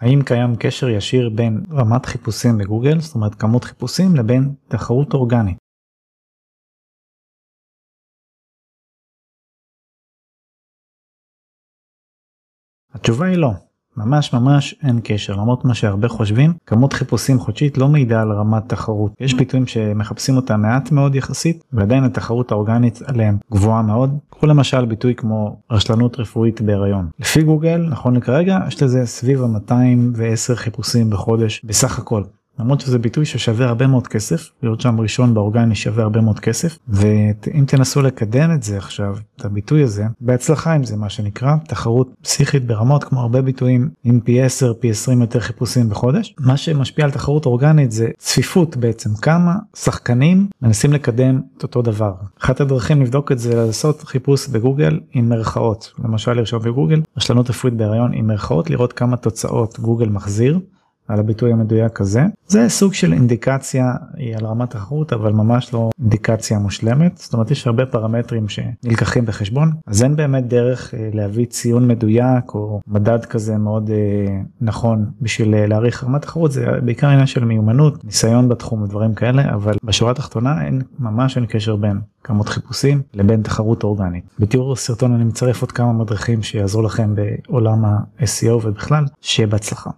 האם קיים קשר ישיר בין רמת חיפושים בגוגל, זאת אומרת כמות חיפושים, לבין תחרות אורגנית. התשובה היא לא. ממש ממש אין קשר. למרות מה שהרבה חושבים כמות חיפושים חודשית לא מעידה על רמת תחרות. יש ביטויים שמחפשים אותה מעט מאוד יחסית ועדיין התחרות האורגנית עליהם גבוהה מאוד. קחו למשל ביטוי כמו רשלנות רפואית בהיריון. לפי גוגל נכון לכרגע יש לזה סביב ה-210 חיפושים בחודש בסך הכל למרות שזה ביטוי ששווה הרבה מאוד כסף להיות שם ראשון באורגני שווה הרבה מאוד כסף ואם תנסו לקדם את זה עכשיו את הביטוי הזה בהצלחה עם זה מה שנקרא תחרות פסיכית ברמות כמו הרבה ביטויים עם פי 10 פי 20 יותר חיפושים בחודש. מה שמשפיע על תחרות אורגנית זה צפיפות בעצם כמה שחקנים מנסים לקדם את אותו דבר. אחת הדרכים לבדוק את זה לעשות חיפוש בגוגל עם מרכאות למשל לרשום בגוגל רשלנות רפואית בהריון עם מרכאות לראות כמה תוצאות גוגל מחזיר. על הביטוי המדויק הזה. זה סוג של אינדיקציה על רמת תחרות אבל ממש לא אינדיקציה מושלמת זאת אומרת יש הרבה פרמטרים שנלקחים בחשבון אז אין באמת דרך אה, להביא ציון מדויק או מדד כזה מאוד אה, נכון בשביל אה, להעריך רמת תחרות זה בעיקר עניין של מיומנות ניסיון בתחום ודברים כאלה אבל בשורה התחתונה אין ממש אין קשר בין כמות חיפושים לבין תחרות אורגנית. בתיאור הסרטון אני מצרף עוד כמה מדריכים שיעזרו לכם בעולם ה-SEO ובכלל שיהיה בהצלחה.